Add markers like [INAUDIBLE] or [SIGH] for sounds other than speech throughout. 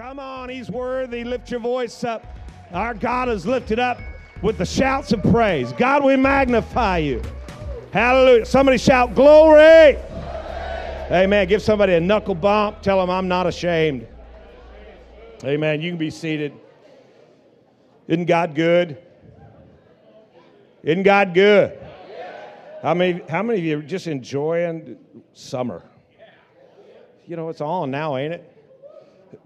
Come on, he's worthy. Lift your voice up. Our God is lifted up with the shouts of praise. God, we magnify you. Hallelujah. Somebody shout, Glory. Amen. Give somebody a knuckle bump. Tell them I'm not ashamed. Amen. You can be seated. Isn't God good? Isn't God good? How many, how many of you are just enjoying summer? You know, it's on now, ain't it?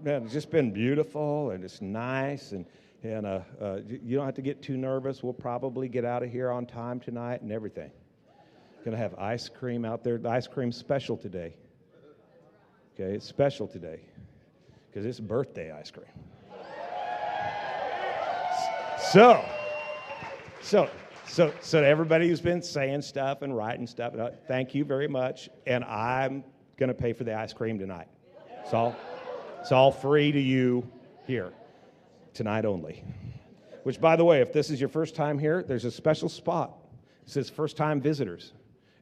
Man, it's just been beautiful and it's nice and and uh, uh, you don't have to get too nervous. We'll probably get out of here on time tonight and everything. Gonna have ice cream out there. The ice cream's special today. Okay, it's special today because it's birthday ice cream. So, so, so, so everybody who's been saying stuff and writing stuff, uh, thank you very much. And I'm gonna pay for the ice cream tonight. It's all. It's all free to you here tonight only. Which, by the way, if this is your first time here, there's a special spot. It says first time visitors.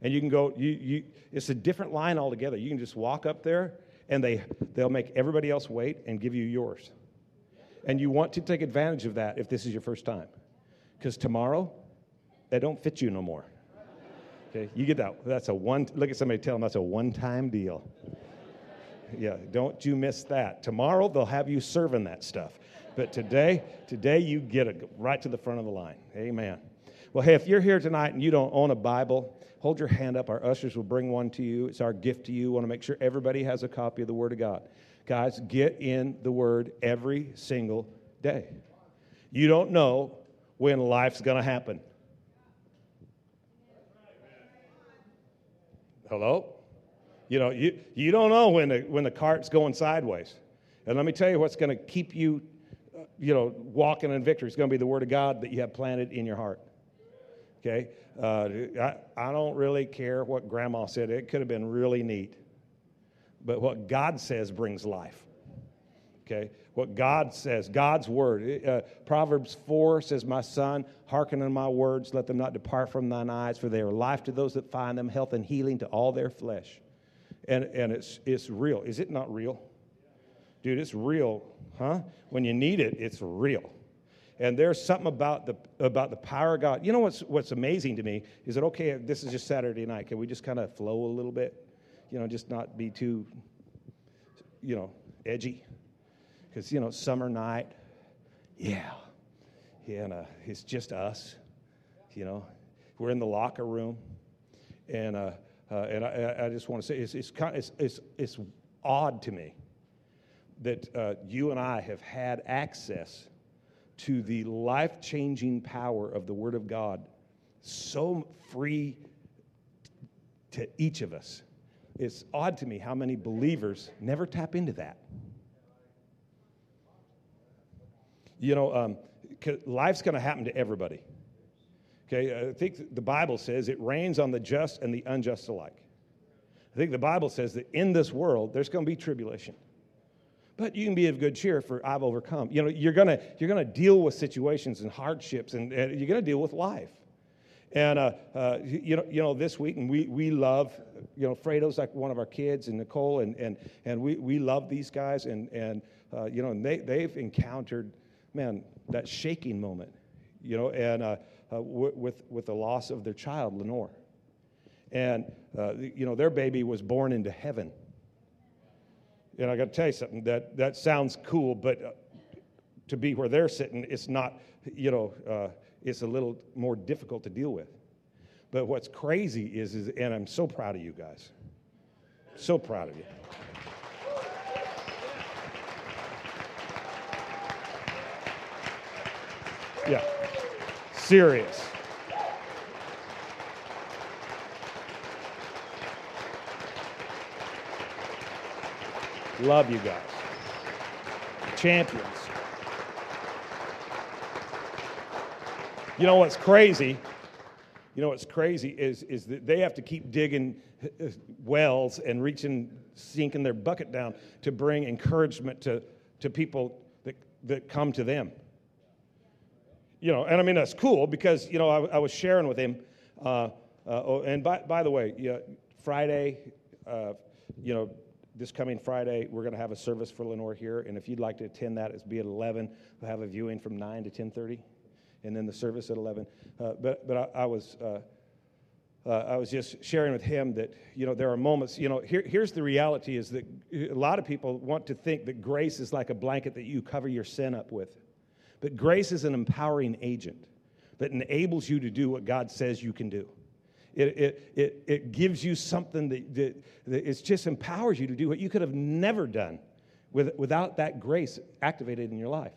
And you can go, you, you, it's a different line altogether. You can just walk up there and they, they'll make everybody else wait and give you yours. And you want to take advantage of that if this is your first time. Because tomorrow, they don't fit you no more. Okay, you get that. That's a one, look at somebody tell them that's a one time deal. Yeah, don't you miss that. Tomorrow they'll have you serving that stuff. But today, today you get it right to the front of the line. Amen. Well, hey, if you're here tonight and you don't own a Bible, hold your hand up. Our ushers will bring one to you. It's our gift to you. We want to make sure everybody has a copy of the Word of God. Guys, get in the Word every single day. You don't know when life's going to happen. Hello? You know, you, you don't know when the, when the cart's going sideways. And let me tell you what's going to keep you, uh, you know, walking in victory. It's going to be the Word of God that you have planted in your heart. Okay? Uh, I, I don't really care what Grandma said. It could have been really neat. But what God says brings life. Okay? What God says, God's Word. Uh, Proverbs 4 says, My son, hearken unto my words, let them not depart from thine eyes, for they are life to those that find them, health and healing to all their flesh and, and it's, it's real. Is it not real? Dude, it's real, huh? When you need it, it's real. And there's something about the, about the power of God. You know what's, what's amazing to me is that, okay, this is just Saturday night. Can we just kind of flow a little bit? You know, just not be too, you know, edgy. Because, you know, summer night, yeah. yeah and uh, it's just us, you know. We're in the locker room. And, uh, uh, and I, I, just want to say it's, it's, kind it's, it's, it's, odd to me that uh, you and I have had access to the life changing power of the Word of God so free to each of us. It's odd to me how many believers never tap into that. You know, um, life's going to happen to everybody. Okay, I think the Bible says it rains on the just and the unjust alike. I think the Bible says that in this world there's going to be tribulation. But you can be of good cheer for I've overcome. You know, you're going to you're going to deal with situations and hardships and, and you're going to deal with life. And uh, uh, you know, you know, this week, and we we love, you know, Fredo's like one of our kids, and Nicole, and and and we we love these guys, and and uh, you know, and they they've encountered, man, that shaking moment, you know, and uh, with, with the loss of their child, Lenore. And, uh, you know, their baby was born into heaven. And I got to tell you something, that, that sounds cool, but uh, to be where they're sitting, it's not, you know, uh, it's a little more difficult to deal with. But what's crazy is, is, and I'm so proud of you guys, so proud of you. Yeah. Serious. Love you guys. Champions. You know what's crazy? You know what's crazy is, is that they have to keep digging uh, wells and reaching, sinking their bucket down to bring encouragement to, to people that, that come to them you know, and I mean, that's cool because, you know, I, I was sharing with him. Uh, uh, oh, and by, by the way, Friday, uh, you know, this coming Friday, we're going to have a service for Lenore here, and if you'd like to attend that, it's be at 11. We'll have a viewing from 9 to 10:30, and then the service at 11. Uh, but but I, I was uh, uh, I was just sharing with him that you know there are moments. You know, here, here's the reality: is that a lot of people want to think that grace is like a blanket that you cover your sin up with, but grace is an empowering agent that enables you to do what God says you can do. It, it, it, it gives you something that, that, that it just empowers you to do what you could have never done with, without that grace activated in your life.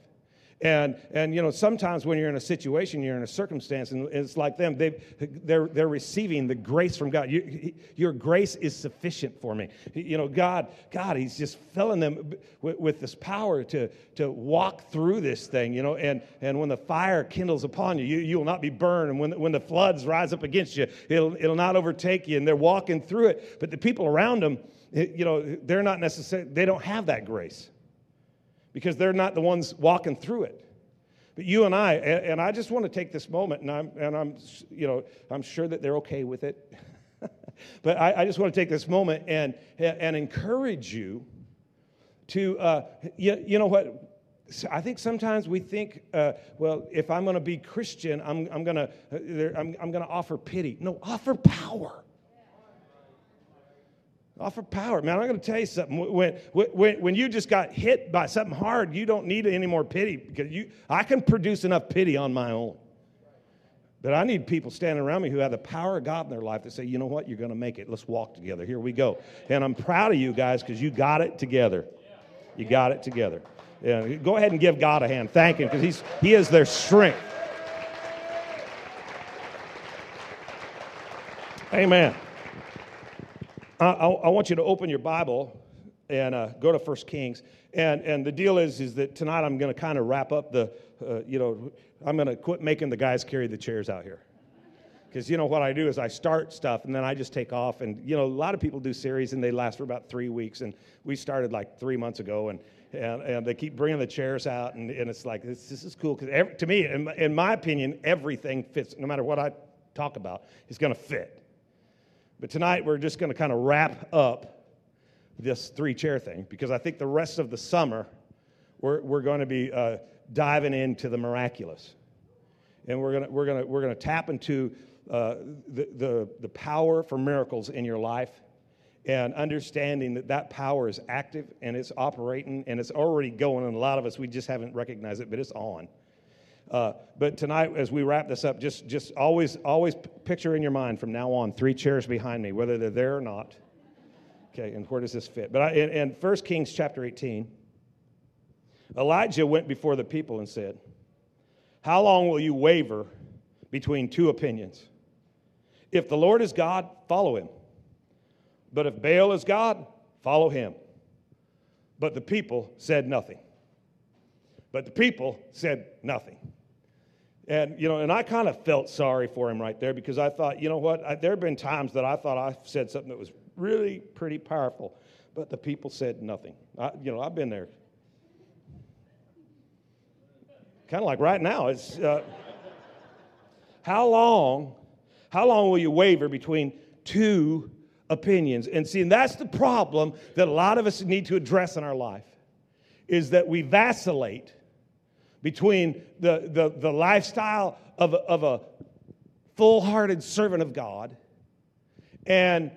And, and you know, sometimes when you're in a situation, you're in a circumstance, and it's like them, they, they're, they're receiving the grace from God. You, your grace is sufficient for me. You know, God, God, He's just filling them with, with, this power to, to walk through this thing, you know, and, and when the fire kindles upon you, you, you will not be burned. And when, when the floods rise up against you, it'll, it'll not overtake you. And they're walking through it. But the people around them, you know, they're not necessarily, they don't have that grace because they're not the ones walking through it. But you and I, and, I just want to take this moment, and I'm, and I'm, you know, I'm sure that they're okay with it. [LAUGHS] but I, I, just want to take this moment and, and encourage you to, uh, you, you know what? I think sometimes we think, uh, well, if I'm going to be Christian, I'm, I'm going to uh, I'm, I'm going to offer pity. No, offer power. Offer power. Man, I'm going to tell you something. When, when, when you just got hit by something hard, you don't need any more pity because you, I can produce enough pity on my own. But I need people standing around me who have the power of God in their life to say, you know what, you're going to make it. Let's walk together. Here we go. And I'm proud of you guys because you got it together. You got it together. Yeah, go ahead and give God a hand. Thank Him because he's, He is their strength. Amen. I, I, want you to open your Bible and uh, go to First Kings. And, and the deal is, is that tonight I'm going to kind of wrap up the, uh, you know, I'm going to quit making the guys carry the chairs out here. Because, you know, what I do is I start stuff and then I just take off. And, you know, a lot of people do series and they last for about three weeks. And we started like three months ago. And, and, and they keep bringing the chairs out. And, and it's like, this, this is cool. Because to me, in, in my opinion, everything fits. No matter what I talk about, it's going to fit. But tonight we're just going to kind of wrap up this three chair thing because I think the rest of the summer we're, we're going to be uh, diving into the miraculous. And we're going we're to, we're to tap into uh, the, the, the power for miracles in your life and understanding that that power is active and it's operating and it's already going. And a lot of us, we just haven't recognized it, but it's on. Uh, but tonight, as we wrap this up, just, just always, always picture in your mind from now on three chairs behind me, whether they're there or not. Okay, and where does this fit? But in, in 1 Kings chapter 18, Elijah went before the people and said, How long will you waver between two opinions? If the Lord is God, follow him. But if Baal is God, follow him. But the people said nothing. But the people said nothing. And, you know, and I kind of felt sorry for him right there because I thought, you know what? I, there have been times that I thought I said something that was really pretty powerful, but the people said nothing. I, you know, I've been there. Kind of like right now. It's uh, how long, how long will you waver between two opinions? And see, and that's the problem that a lot of us need to address in our life, is that we vacillate between the, the, the lifestyle of a, of a full hearted servant of God and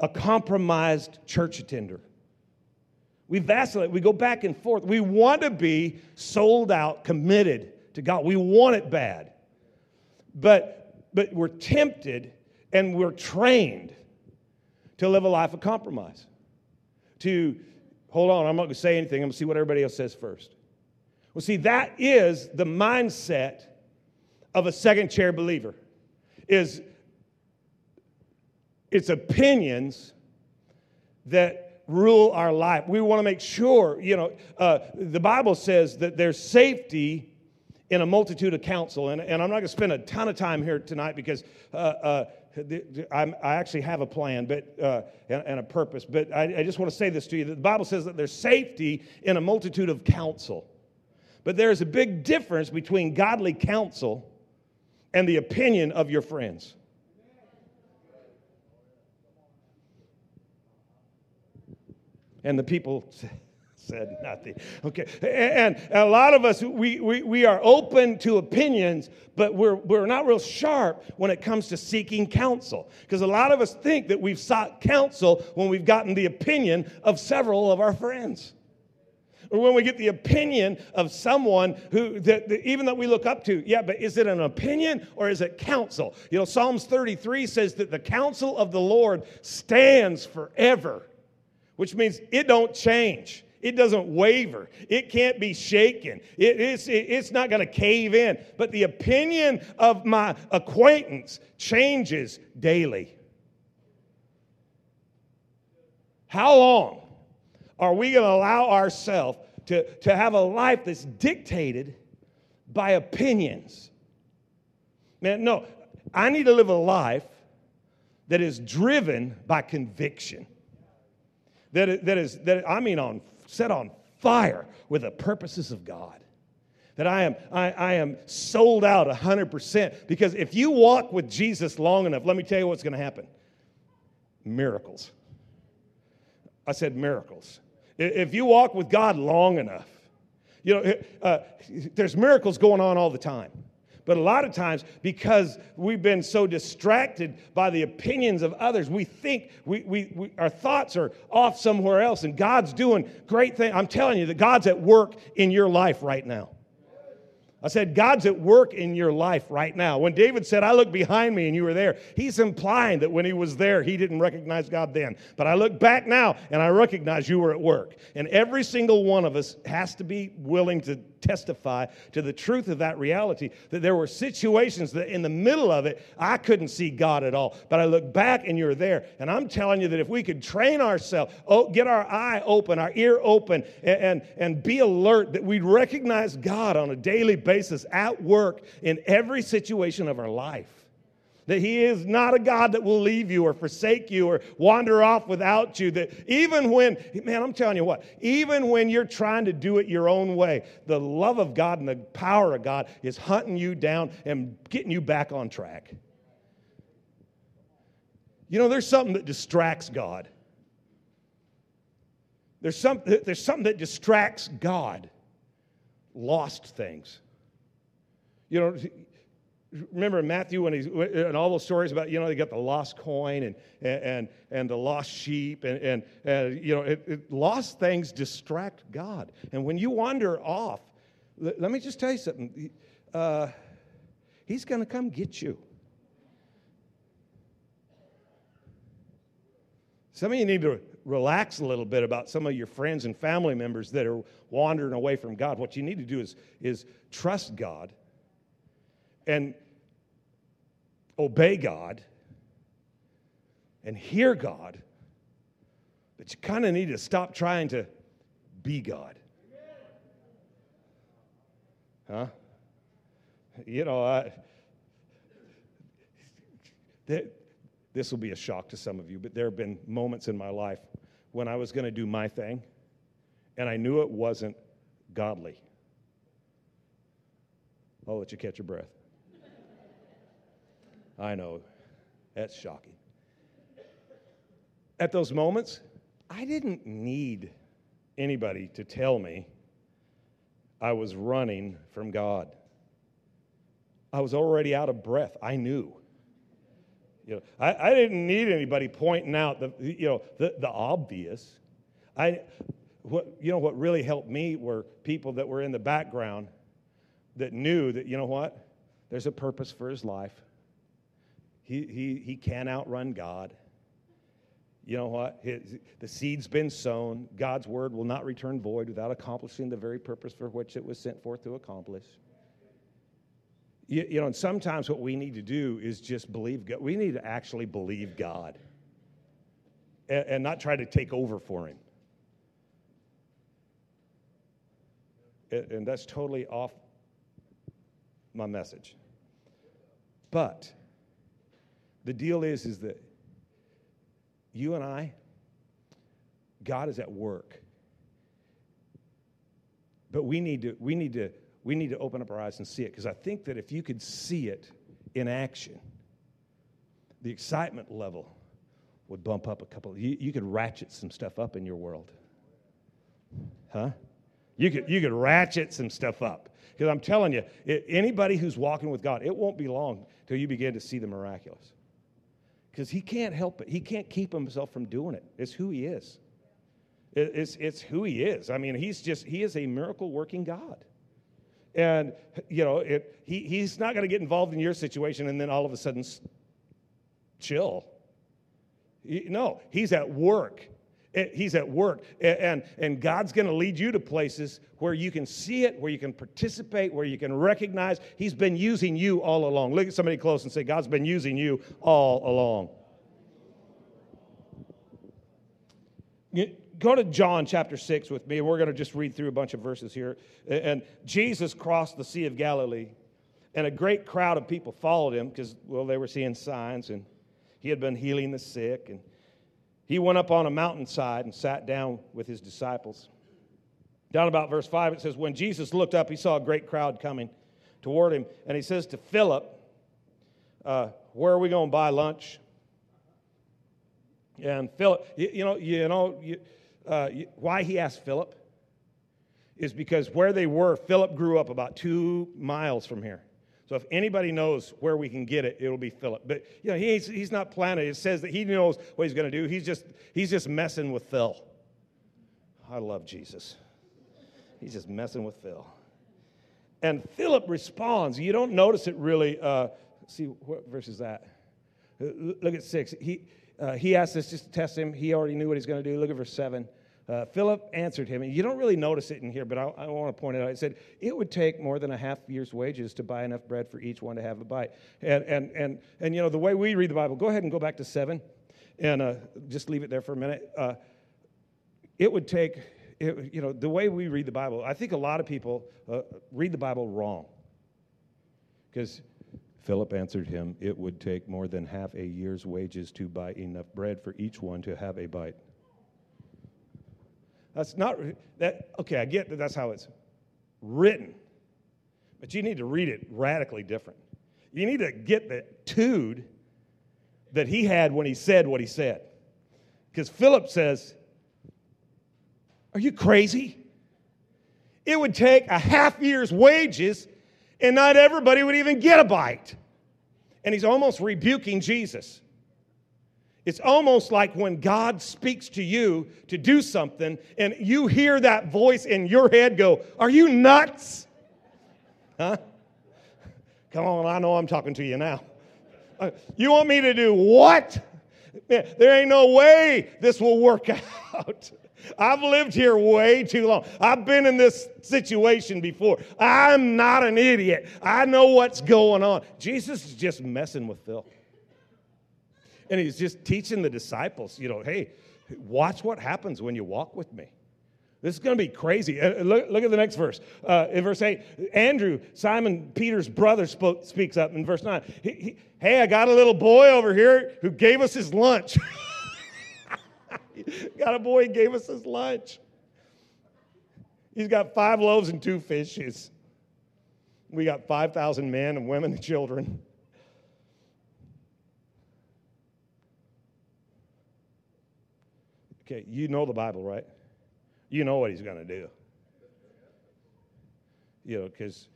a compromised church attender. We vacillate, we go back and forth. We want to be sold out, committed to God. We want it bad. But, but we're tempted and we're trained to live a life of compromise. To, hold on, I'm not going to say anything. I'm going to see what everybody else says first. Well, see, that is the mindset of a second chair believer. Is it's opinions that rule our life. We want to make sure, you know, uh, the Bible says that there's safety in a multitude of counsel. And, and I'm not going to spend a ton of time here tonight because uh, uh, i actually have a plan but, uh, and, and, a purpose. But I, I just want to say this to you. The Bible says that there's safety in a multitude of counsel. But there's a big difference between godly counsel and the opinion of your friends. And the people [LAUGHS] said nothing. Okay. And a lot of us, we, we, we are open to opinions, but we're, we're not real sharp when it comes to seeking counsel. Because a lot of us think that we've sought counsel when we've gotten the opinion of several of our friends. Or when we get the opinion of someone who, that, that even that we look up to, yeah, but is it an opinion or is it counsel? You know, Psalms 33 says that the counsel of the Lord stands forever, which means it don't change. It doesn't waver. It can't be shaken. It, it's, it, it's not going to cave in. But the opinion of my acquaintance changes daily. How long are we going to allow ourselves to, to have a life that's dictated by opinions? Man, no, I need to live a life that is driven by conviction. That, that is, that I mean, on set on fire with the purposes of God. That I am, I, I am sold out 100%. Because if you walk with Jesus long enough, let me tell you what's going to happen miracles. I said miracles. If you walk with God long enough, you know, uh, there's miracles going on all the time. But a lot of times, because we've been so distracted by the opinions of others, we think we, we, we, our thoughts are off somewhere else, and God's doing great things. I'm telling you that God's at work in your life right now. I said, God's at work in your life right now. When David said, I look behind me and you were there, he's implying that when he was there, he didn't recognize God then. But I look back now and I recognize you were at work. And every single one of us has to be willing to testify to the truth of that reality that there were situations that in the middle of it, I couldn't see God at all. But I look back and you're there. And I'm telling you that if we could train ourselves, oh, get our eye open, our ear open, and, and, and be alert that we'd recognize God on a daily basis at work in every situation of our life. That He is not a God that will leave you or forsake you or wander off without you. That even when, man, I'm telling you what, even when you're trying to do it your own way, the love of God and the power of God is hunting you down and getting you back on track. You know, there's something that distracts God. There's, some, there's something that distracts God lost things. You know, remember Matthew when he's and all those stories about you know they got the lost coin and and and the lost sheep and and, and you know it, it, lost things distract God and when you wander off, let, let me just tell you something. Uh, he's going to come get you. Some of you need to relax a little bit about some of your friends and family members that are wandering away from God. What you need to do is, is trust God and obey God and hear God, but you kind of need to stop trying to be God. Huh? You know, I, this will be a shock to some of you, but there have been moments in my life when I was going to do my thing and I knew it wasn't godly. I'll let you catch your breath. I know. That's shocking. At those moments, I didn't need anybody to tell me I was running from God. I was already out of breath. I knew. You know, I, I didn't need anybody pointing out the, you know, the, the obvious. I, what, you know, what really helped me were people that were in the background that knew that, you know what? There's a purpose for his life. He, he, he can't outrun God. You know what? His, the seed's been sown. God's word will not return void without accomplishing the very purpose for which it was sent forth to accomplish. You, you know, and sometimes what we need to do is just believe God. We need to actually believe God and, and not try to take over for Him. And that's totally off my message. But the deal is, is that you and I, God is at work. But we need to, we need to, we need to open up our eyes and see it. Because I think that if you could see it in action, the excitement level would bump up a couple. You, you could ratchet some stuff up in your world. Huh? You could, you could ratchet some stuff up. Because I'm telling you, it, anybody who's walking with God, it won't be long till you begin to see the miraculous. Because he can't help it. He can't keep himself from doing it. It's who he is. It's, it's who he is. I mean, he's just, he is a miracle working God. And, you know, it, he, he's not going to get involved in your situation and then all of a sudden chill. No, he's at work Eh, he's at work. And, and God's going to lead you to places where you can see it, where you can participate, where you can recognize He's been using you all along. Look at somebody close and say, God's been using you all along. Go to John chapter 6 with me, and we're going to just read through a bunch of verses here. And Jesus crossed the Sea of Galilee, and a great crowd of people followed him because, well, they were seeing signs, and he had been healing the sick. And he went up on a mountainside and sat down with his disciples. Down about verse 5, it says, When Jesus looked up, he saw a great crowd coming toward him, and he says to Philip, uh, Where are we going to buy lunch? And Philip, you, you know, you know you, uh, you, why he asked Philip is because where they were, Philip grew up about two miles from here. So if anybody knows where we can get it, it'll be Philip. But you know, he's, he's not planning. It says that he knows what he's going to do. He's just, he's just messing with Phil. I love Jesus. He's just messing with Phil. And Philip responds. You don't notice it really. Uh, see, what verse is that? Look at six. He, uh, he asked us just to test him. He already knew what he's going to do. Look at verse seven. Uh, Philip answered him, and you don't really notice it in here, but I, I want to point it out. He said, It would take more than a half year's wages to buy enough bread for each one to have a bite. And, and, and, and you know, the way we read the Bible, go ahead and go back to 7 and uh, just leave it there for a minute. Uh, it would take, it, you know, the way we read the Bible, I think a lot of people uh, read the Bible wrong. Because Philip answered him, It would take more than half a year's wages to buy enough bread for each one to have a bite. That's not that okay, I get that that's how it's written. But you need to read it radically different. You need to get the tude that he had when he said what he said. Because Philip says, Are you crazy? It would take a half year's wages, and not everybody would even get a bite. And he's almost rebuking Jesus. It's almost like when God speaks to you to do something and you hear that voice in your head go, Are you nuts? Huh? Come on, I know I'm talking to you now. Uh, you want me to do what? There ain't no way this will work [LAUGHS] out. I've lived here way too long. I've been in this situation before. I'm not an idiot. I know what's going on. Jesus is just messing with Phil. And he's just teaching the disciples, you know, hey, watch what happens when you walk with me. This is going to be crazy. Uh, look, look, at the next verse. Uh, in verse 8, Andrew, Simon Peter's brother, spoke, speaks up in verse 9. He, he, hey, I got a little boy over here who gave us his lunch. [LAUGHS] got a boy who gave us his lunch. He's got five loaves and two fishes. We got 5,000 men and women and children. Okay, you know the Bible, right? You know what he's going to do. You know, because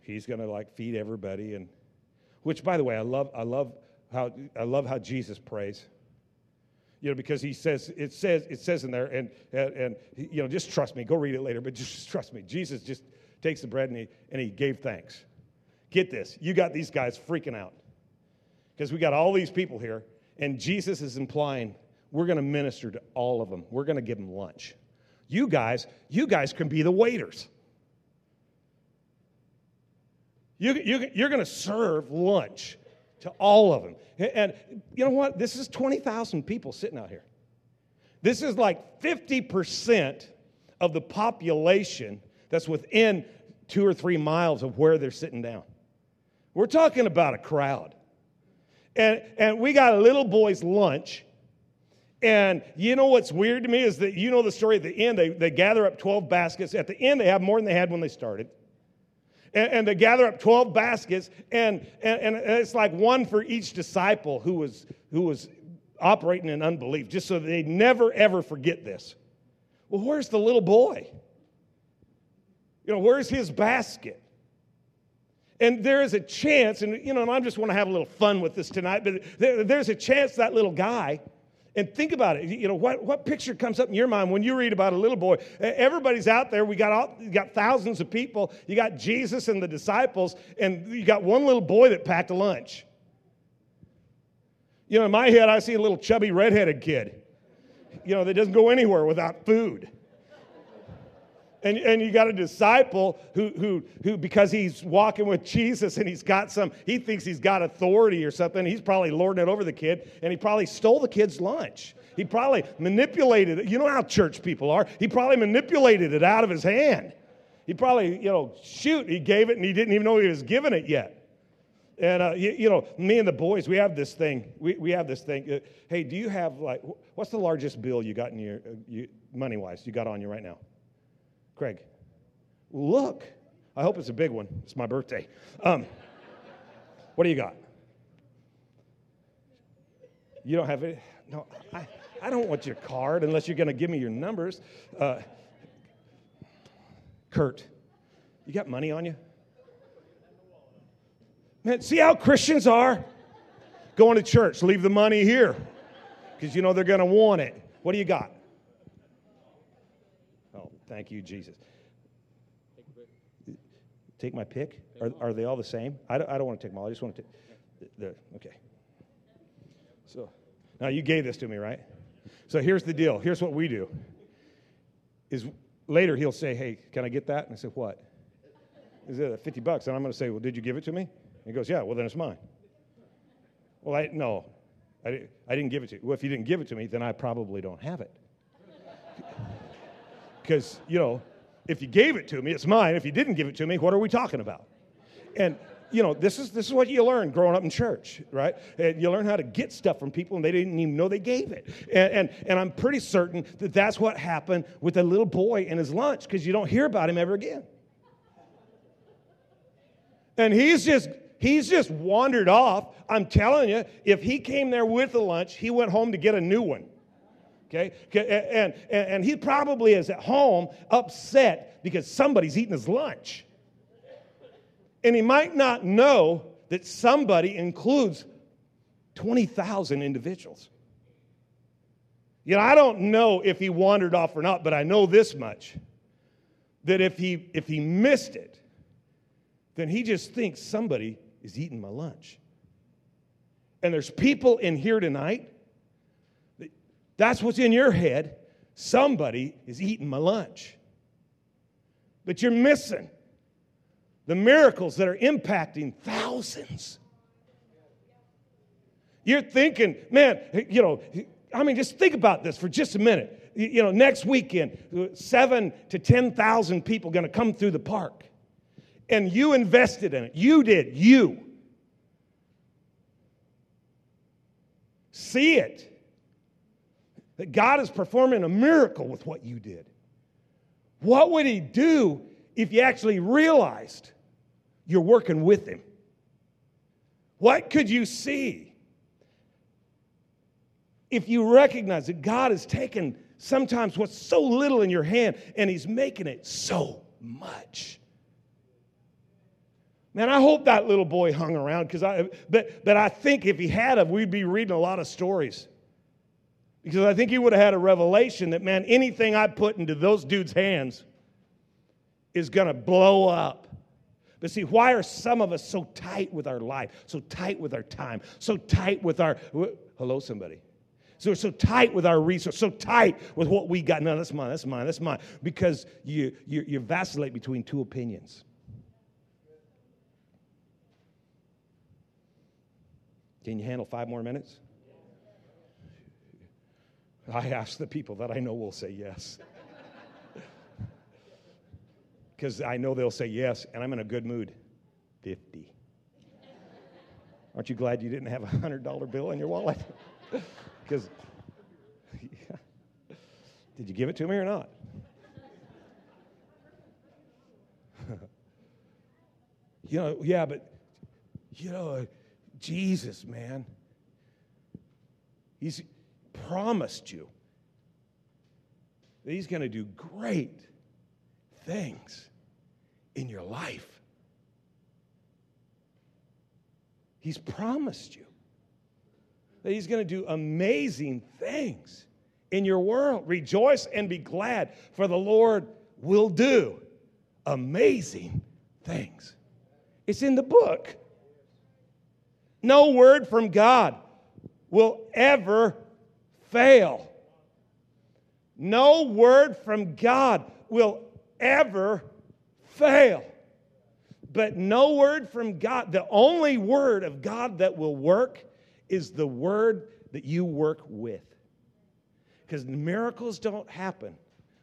he's going to like feed everybody, and which, by the way, I love. I love how I love how Jesus prays. You know, because he says it says it says in there, and and, and you know, just trust me. Go read it later, but just trust me. Jesus just takes the bread and he and he gave thanks. Get this, you got these guys freaking out because we got all these people here, and Jesus is implying we're going to minister to all of them. We're going to give them lunch. You guys, you guys can be the waiters. You, you, you're going to serve lunch to all of them. And you know what? This is 20,000 people sitting out here. This is like 50% of the population that's within two or three miles of where they're sitting down. We're talking about a crowd. And, and we got a little boy's lunch and you know what's weird to me is that you know the story at the end, they, they gather up 12 baskets. At the end, they have more than they had when they started. And, and they gather up 12 baskets, and, and, and it's like one for each disciple who was, who was operating in unbelief, just so they never, ever forget this. Well, where's the little boy? You know, where's his basket? And there is a chance, and you know, and I just want to have a little fun with this tonight, but there, there's a chance that little guy, and think about it, you know, what, what picture comes up in your mind when you read about a little boy? Everybody's out there. We got, all, got thousands of people. You got Jesus and the disciples, and you got one little boy that packed a lunch. You know, in my head, I see a little chubby redheaded kid, you know, that doesn't go anywhere without food. And, and you got a disciple who, who, who, because he's walking with Jesus and he's got some, he thinks he's got authority or something, he's probably lording it over the kid, and he probably stole the kid's lunch. He probably manipulated it. You know how church people are. He probably manipulated it out of his hand. He probably, you know, shoot, he gave it and he didn't even know he was giving it yet. And, uh, you, you, know, me and the boys, we have this thing. We, we have this thing. Uh, hey, do you have, like, what's the largest bill you got in your, uh, you, money wise, you got on you right now? Craig, look. I hope it's a big one. It's my birthday. Um, what do you got? You don't have it? No, I, I don't want your card unless you're going to give me your numbers. Uh, Kurt, you got money on you? Man, see how Christians are? Going to church, leave the money here because you know they're going to want it. What do you got? Thank you, Jesus. Take my pick? Are, are they all the same? I don't, I don't want to take them all. I just want to take the, okay. So now you gave this to me, right? So here's the deal. Here's what we do. Is later he'll say, "Hey, can I get that?" And I say, What? Is it 50 bucks? And I'm going to say, "Well, did you give it to me?" And he goes, "Yeah." Well, then it's mine. Well, I no, I, I didn't give it to you. Well, if you didn't give it to me, then I probably don't have it because, you know, if you gave it to me, it's mine. If you didn't give it to me, what are we talking about? And, you know, this is, this is what you learn growing up in church, right? And you learn how to get stuff from people and they didn't even know they gave it. And, and, and I'm pretty certain that that's what happened with the little boy and his lunch because you don't hear about him ever again. And he's just, he's just wandered off. I'm telling you, if he came there with the lunch, he went home to get a new one. Okay? And, and, and he probably is at home upset because somebody's eating his lunch. And he might not know that somebody includes 20,000 individuals. You know, I don't know if he wandered off or not, but I know this much that if he, if he missed it, then he just thinks somebody is eating my lunch. And there's people in here tonight that's what's in your head. Somebody is eating my lunch. But you're missing the miracles that are impacting thousands. You're thinking, man, you know, I mean, just think about this for just a minute. You know, next weekend, seven to 10,000 people going to come through the park. And you invested in it. You did. You. See it that God is performing a miracle with what you did. What would He do if you actually realized you're working with Him? What could you see if you recognize that God has taken sometimes what's so little in your hand and He's making it so much? Man, I hope that little boy hung around because I, but, but I think if he had, of, we'd be reading a lot of stories. Because I think he would have had a revelation that, man, anything I put into those dudes' hands is going to blow up. But see, why are some of us so tight with our life, so tight with our time, so tight with our. Hello, somebody. So we're so tight with our resource, so tight with what we got. No, that's mine, that's mine, that's mine. Because you, you, you vacillate between two opinions. Can you handle five more minutes? I ask the people that I know will say yes. Because I know they'll say yes, and I'm in a good mood. 50. Aren't you glad you didn't have a $100 bill in your wallet? Because, yeah. did you give it to me or not? you know, yeah, but, you know, Jesus, man. He's, promised you. that He's going to do great things in your life. He's promised you that He's going to do amazing things in your world. Rejoice and be glad, for the Lord will do amazing things. It's in the book. No word from God will ever fail. No word from God will ever fail. But no word from God, the only word of God that will work is the word that you work with. Because miracles don't happen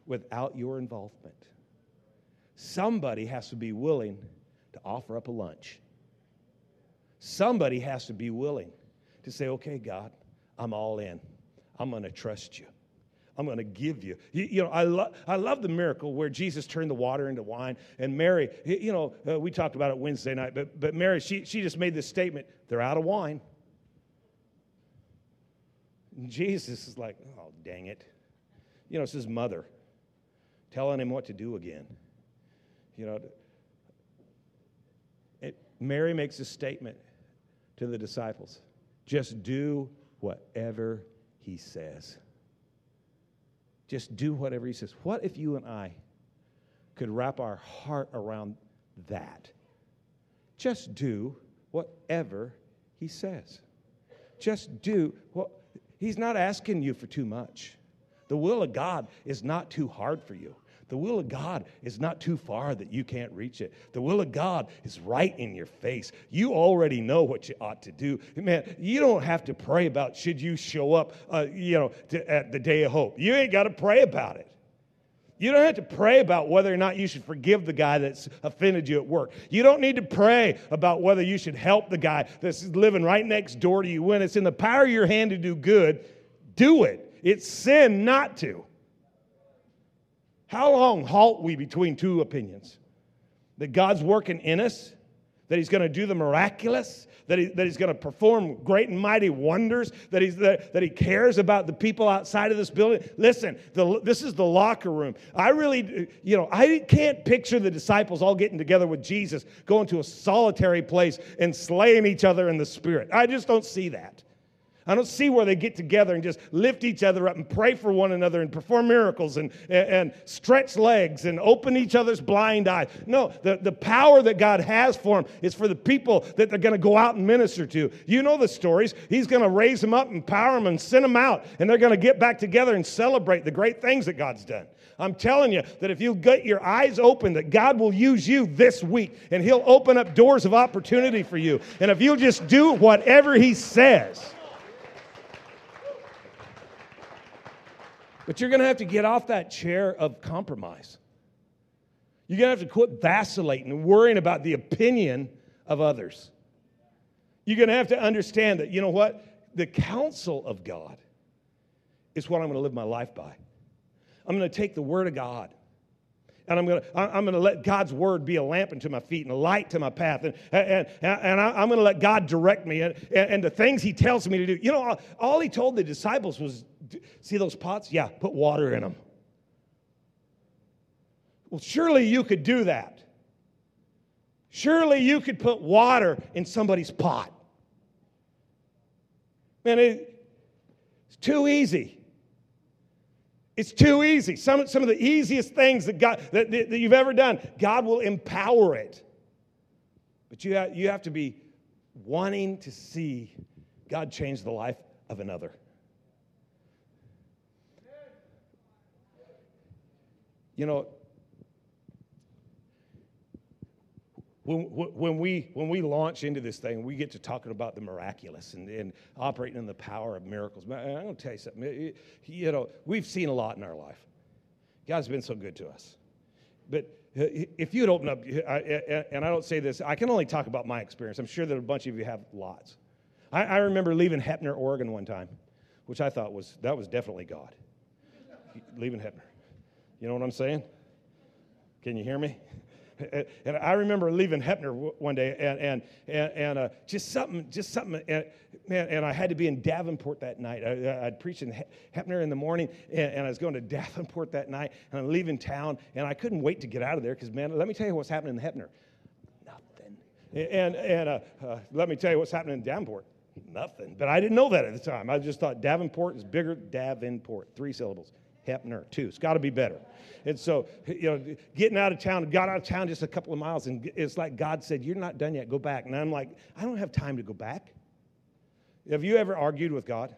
without your involvement. Somebody has to be willing to offer up a lunch. Somebody has to be willing to say, okay, God, I'm all in. I'm going to trust you. I'm going to give you. You, you know, I, lo- I love the miracle where Jesus turned the water into wine. And Mary, you know, uh, we talked about it Wednesday night, but, but Mary, she, she just made this statement they're out of wine. And Jesus is like, oh, dang it. You know, it's his mother telling him what to do again. You know, it, Mary makes a statement to the disciples just do whatever he says. Just do whatever he says. What if you and I could wrap our heart around that? Just do whatever he says. Just do what he's not asking you for too much. The will of God is not too hard for you. The will of God is not too far that you can't reach it. The will of God is right in your face. You already know what you ought to do. Man, you don't have to pray about should you show up, uh, you know, to, at the day of hope. You ain't got to pray about it. You don't have to pray about whether or not you should forgive the guy that's offended you at work. You don't need to pray about whether you should help the guy that's living right next door to you. When it's in the power of your hand to do good, do it. It's sin not to. How long halt we between two opinions? That God's working in us, that He's going to do the miraculous, that, he, that He's going to perform great and mighty wonders, that, he's, that, that He cares about the people outside of this building. Listen, the, this is the locker room. I really, you know, I can't picture the disciples all getting together with Jesus, going to a solitary place and slaying each other in the spirit. I just don't see that. I don't see where they get together and just lift each other up and pray for one another and perform miracles and, and, and stretch legs and open each other's blind eyes. No, the, the power that God has for them is for the people that they're going to go out and minister to. You know the stories. He's going to raise them up, and empower them, and send them out. And they're going to get back together and celebrate the great things that God's done. I'm telling you that if you get your eyes open, that God will use you this week and He'll open up doors of opportunity for you. And if you'll just do whatever He says, But you're going to have to get off that chair of compromise. You're going to have to quit vacillating and worrying about the opinion of others. You're going to have to understand that, you know what? The counsel of God is what I'm going to live my life by. I'm going to take the Word of God and I'm going to I'm going to let God's word be a lamp unto my feet and a light to my path, and and and I'm going to let God direct me and, and the things He tells me to do. You know, all, all He told the disciples was, "See those pots? Yeah, put water in them." Well, surely you could do that. Surely you could put water in somebody's pot. Man, it, it's too easy. It's too easy. Some, some of the easiest things that, God, that, that, that you've ever done, God will empower it. But you have, you have to be wanting to see God change the life of another. You know, when, when, we, when we launch into this thing, we get to talking about the miraculous and, and operating in the power of miracles. I'm going to tell you something. You know, we've seen a lot in our life. God's been so good to us. But uh, if you'd open up, uh, uh, uh, and I don't say this, I can only talk about my experience. I'm sure that a bunch of you have lots. I, I remember leaving Heppner, Oregon one time, which I thought was, that was definitely God. leaving Heppner. You know what I'm saying? Can you hear me? And I remember leaving Heppner one day, and and and, and uh, just something, just something. And man, and I had to be in Davenport that night. I, would preached in Heppner in the morning, and, and, I was going to [LAUGHS] Davenport that night, and I'm leaving town, and I couldn't wait to get out of there because, man, let me tell you what's happening in Heppner. Nothing. And, and uh, uh, let me tell you what's happening in Davenport. Nothing. But I didn't know that at the time. I just thought Davenport is bigger. Davenport, three syllables. Heppner, two. It's got to be better. And so, you know, getting out of town, got out of town just a couple of miles, and it's like God said, You're not done yet, go back. And I'm like, I don't have time to go back. Have you ever argued with God?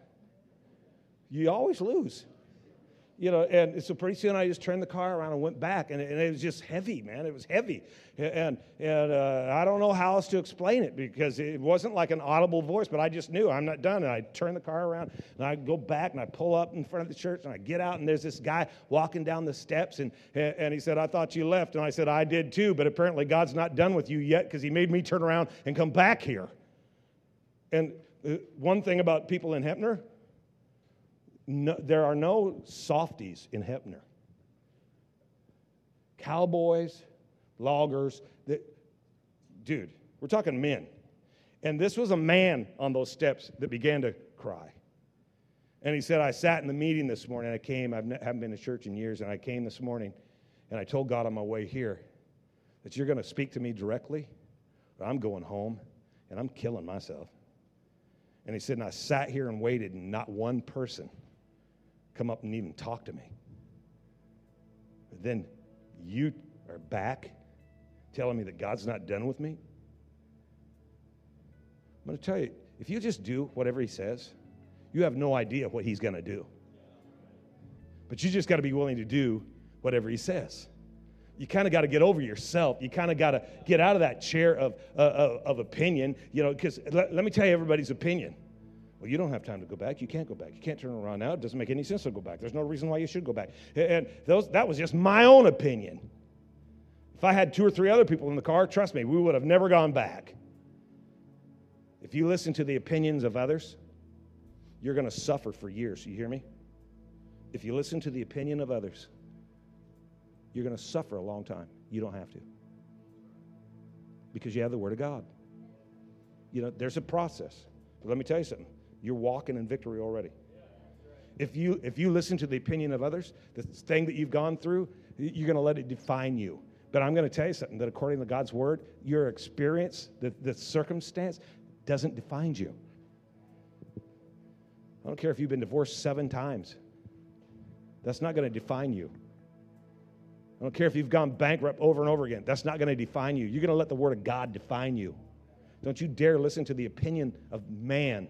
You always lose you know, and so pretty soon I just turned the car around and went back, and, and it was just heavy, man. It was heavy, and and uh, I don't know how else to explain it because it wasn't like an audible voice, but I just knew I'm not done. And I turn the car around, and I go back, and I pull up in front of the church, and I get out, and there's this guy walking down the steps, and and he said, "I thought you left," and I said, "I did too, but apparently God's not done with you yet because He made me turn around and come back here." And uh, one thing about people in Heppner, no, there are no softies in Heppner. Cowboys, loggers, that, dude, we're talking men. And this was a man on those steps that began to cry. And he said, I sat in the meeting this morning. I came, I haven't been to church in years, and I came this morning and I told God on my way here that you're going to speak to me directly, I'm going home and I'm killing myself. And he said, and I sat here and waited, and not one person come up and even talk to me. But then you are back telling me that God's not done with me. I'm going to tell you if you just do whatever He says, you have no idea what He's going to do. But you just got to be willing to do whatever He says. You kind of got to get over yourself. You kind of got to get out of that chair of, uh, of, of opinion, you know, because let me tell you everybody's opinion. Well, you don't have time to go back. You can't go back. You can't turn around now. It doesn't make any sense to go back. There's no reason why you should go back. And those, that was just my own opinion. If I had two or three other people in the car, trust me, we would have never gone back. If you listen to the opinions of others, you're going to suffer for years. You hear me? If you listen to the opinion of others, you're going to suffer a long time. You don't have to. Because you have the Word of God. You know, there's a process. But let me tell you something you're walking in victory already. If you, if you listen to the opinion of others, the thing that you've gone through, you're going to let it define you. But I'm going to tell you something that according to God's word, your experience, the, the circumstance, doesn't define you. I don't care if you've been divorced seven times, that's not going to define you. I don't care if you've gone bankrupt over and over again, that's not going to define you. You're going to let the word of God define you. Don't you dare listen to the opinion of man.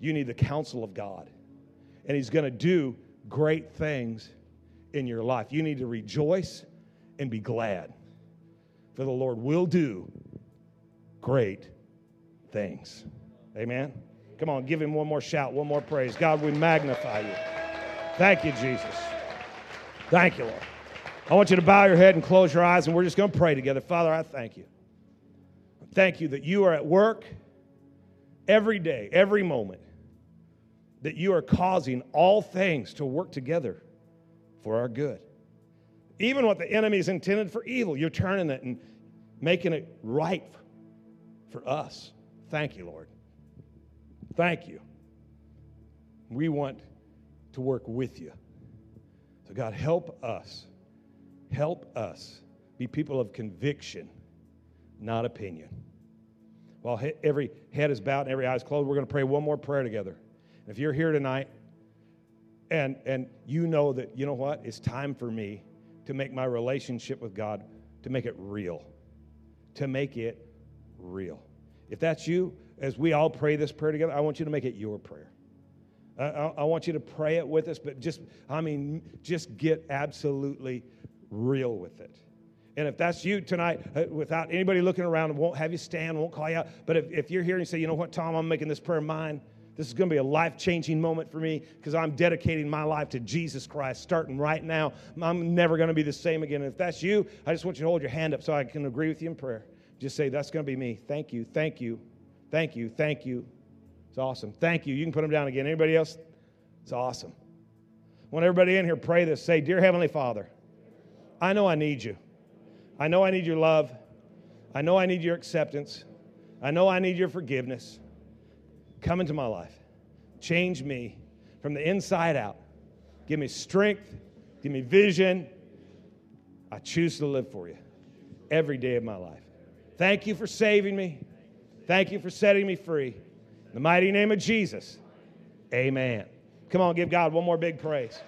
You need the counsel of God. And He's going to do great things in your life. You need to rejoice and be glad. For the Lord will do great things. Amen. Come on, give him one more shout, one more praise. God, we magnify you. Thank you, Jesus. Thank you, Lord. I want you to bow your head and close your eyes, and we're just going to pray together. Father, I thank you. Thank you that you are at work every day, every moment, that you are causing all things to work together for our good. Even what the enemy is intended for evil, you're turning it and making it right for us. Thank you, Lord. Thank you. We want to work with you. So, God, help us. Help us be people of conviction not opinion. While every head is bowed and every eye is closed, we're going to pray one more prayer together. If you're here tonight and, and you know that, you know what, it's time for me to make my relationship with God, to make it real, to make it real. If that's you, as we all pray this prayer together, I want you to make it your prayer. I, I, I want you to pray it with us, but just, I mean, just get absolutely real with it. And if that's you tonight, uh, without anybody looking around, won't have you stand, won't call you out. But if, if you're here and you say, you know what, Tom, I'm making this prayer mine. This is going to be a life changing moment for me because I'm dedicating my life to Jesus Christ starting right now. I'm never going to be the same again. And if that's you, I just want you to hold your hand up so I can agree with you in prayer. Just say, That's going to be me. Thank you, thank you, thank you, thank you. It's awesome. Thank you. You can put them down again. Anybody else? It's awesome. I want everybody in here pray this. Say, Dear Heavenly Father, I know I need you. I know I need your love. I know I need your acceptance. I know I need your forgiveness. Come into my life. Change me from the inside out. Give me strength. Give me vision. I choose to live for you every day of my life. Thank you for saving me. Thank you for setting me free. In the mighty name of Jesus, amen. Come on, give God one more big praise.